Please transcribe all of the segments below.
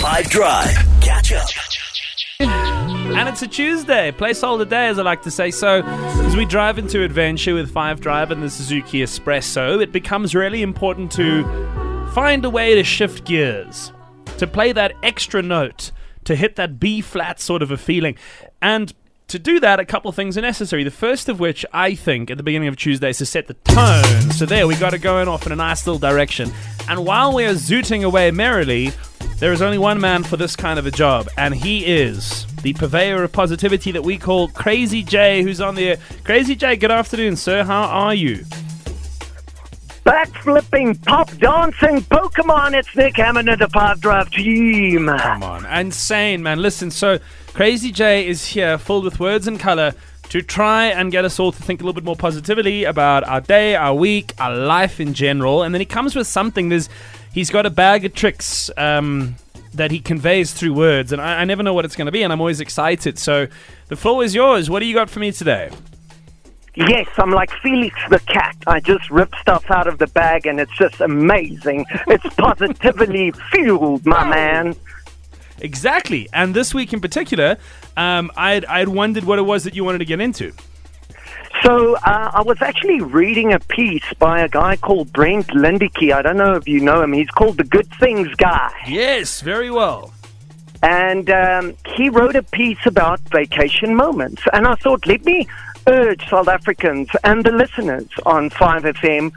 5 Drive. Catch up. And it's a Tuesday, placeholder day, as I like to say. So, as we drive into adventure with Five Drive and the Suzuki S-Presso, it becomes really important to find a way to shift gears, to play that extra note, to hit that B flat sort of a feeling. And to do that, a couple of things are necessary. The first of which, I think, at the beginning of Tuesday, is to set the tone. So there, we got it going off in a nice little direction. And while we are zooting away merrily, there is only one man for this kind of a job, and he is the purveyor of positivity that we call Crazy Jay, who's on the air. Crazy Jay, good afternoon, sir. How are you? Backflipping, pop dancing Pokemon. It's Nick Hamman of the Five Drive team. Come on, insane, man. Listen, so Crazy Jay is here, filled with words and color, to try and get us all to think a little bit more positively about our day, our week, our life in general. And then he comes with something. There's, he's got a bag of tricks um, that he conveys through words, and I, I never know what it's going to be, and I'm always excited. So the floor is yours. What do you got for me today? Yes, I'm like Felix the cat. I just rip stuff out of the bag and it's just amazing. It's positively fueled, my man. Exactly. And this week in particular, um, I'd, I'd wondered what it was that you wanted to get into. So uh, I was actually reading a piece by a guy called Brent Lindeque. I don't know if you know him. He's called the Good Things Guy. Yes, very well. And um, he wrote a piece about vacation moments. And I thought, let me urge South Africans and the listeners on 5FM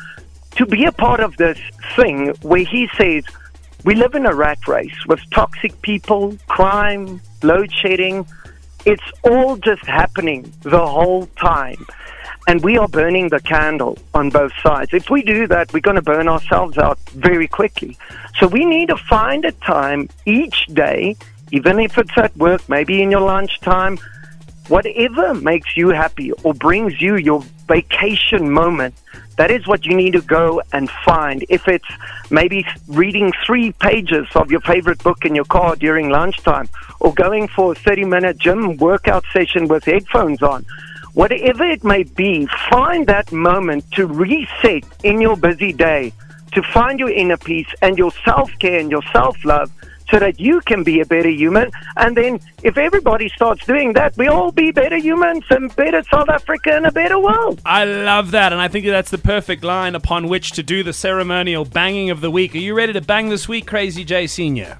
to be a part of this thing where he says, we live in a rat race with toxic people, crime, load shedding. It's all just happening the whole time. And we are burning the candle on both sides. If we do that, we're going to burn ourselves out very quickly. So we need to find a time each day, even if it's at work, maybe in your lunchtime, whatever makes you happy or brings you your vacation moment, that is what you need to go and find. If it's maybe reading three pages of your favorite book in your car during lunchtime, or going for a 30 minute gym workout session with headphones on, whatever it may be, find that moment to reset in your busy day, to find your inner peace and your self care and your self love so that you can be a better human. And then if everybody starts doing that, we all be better humans and better South Africa and a better world. I love that, and I think that's the perfect line upon which to do the ceremonial banging of the week. Are you ready to bang this week, Crazy Jay Senior?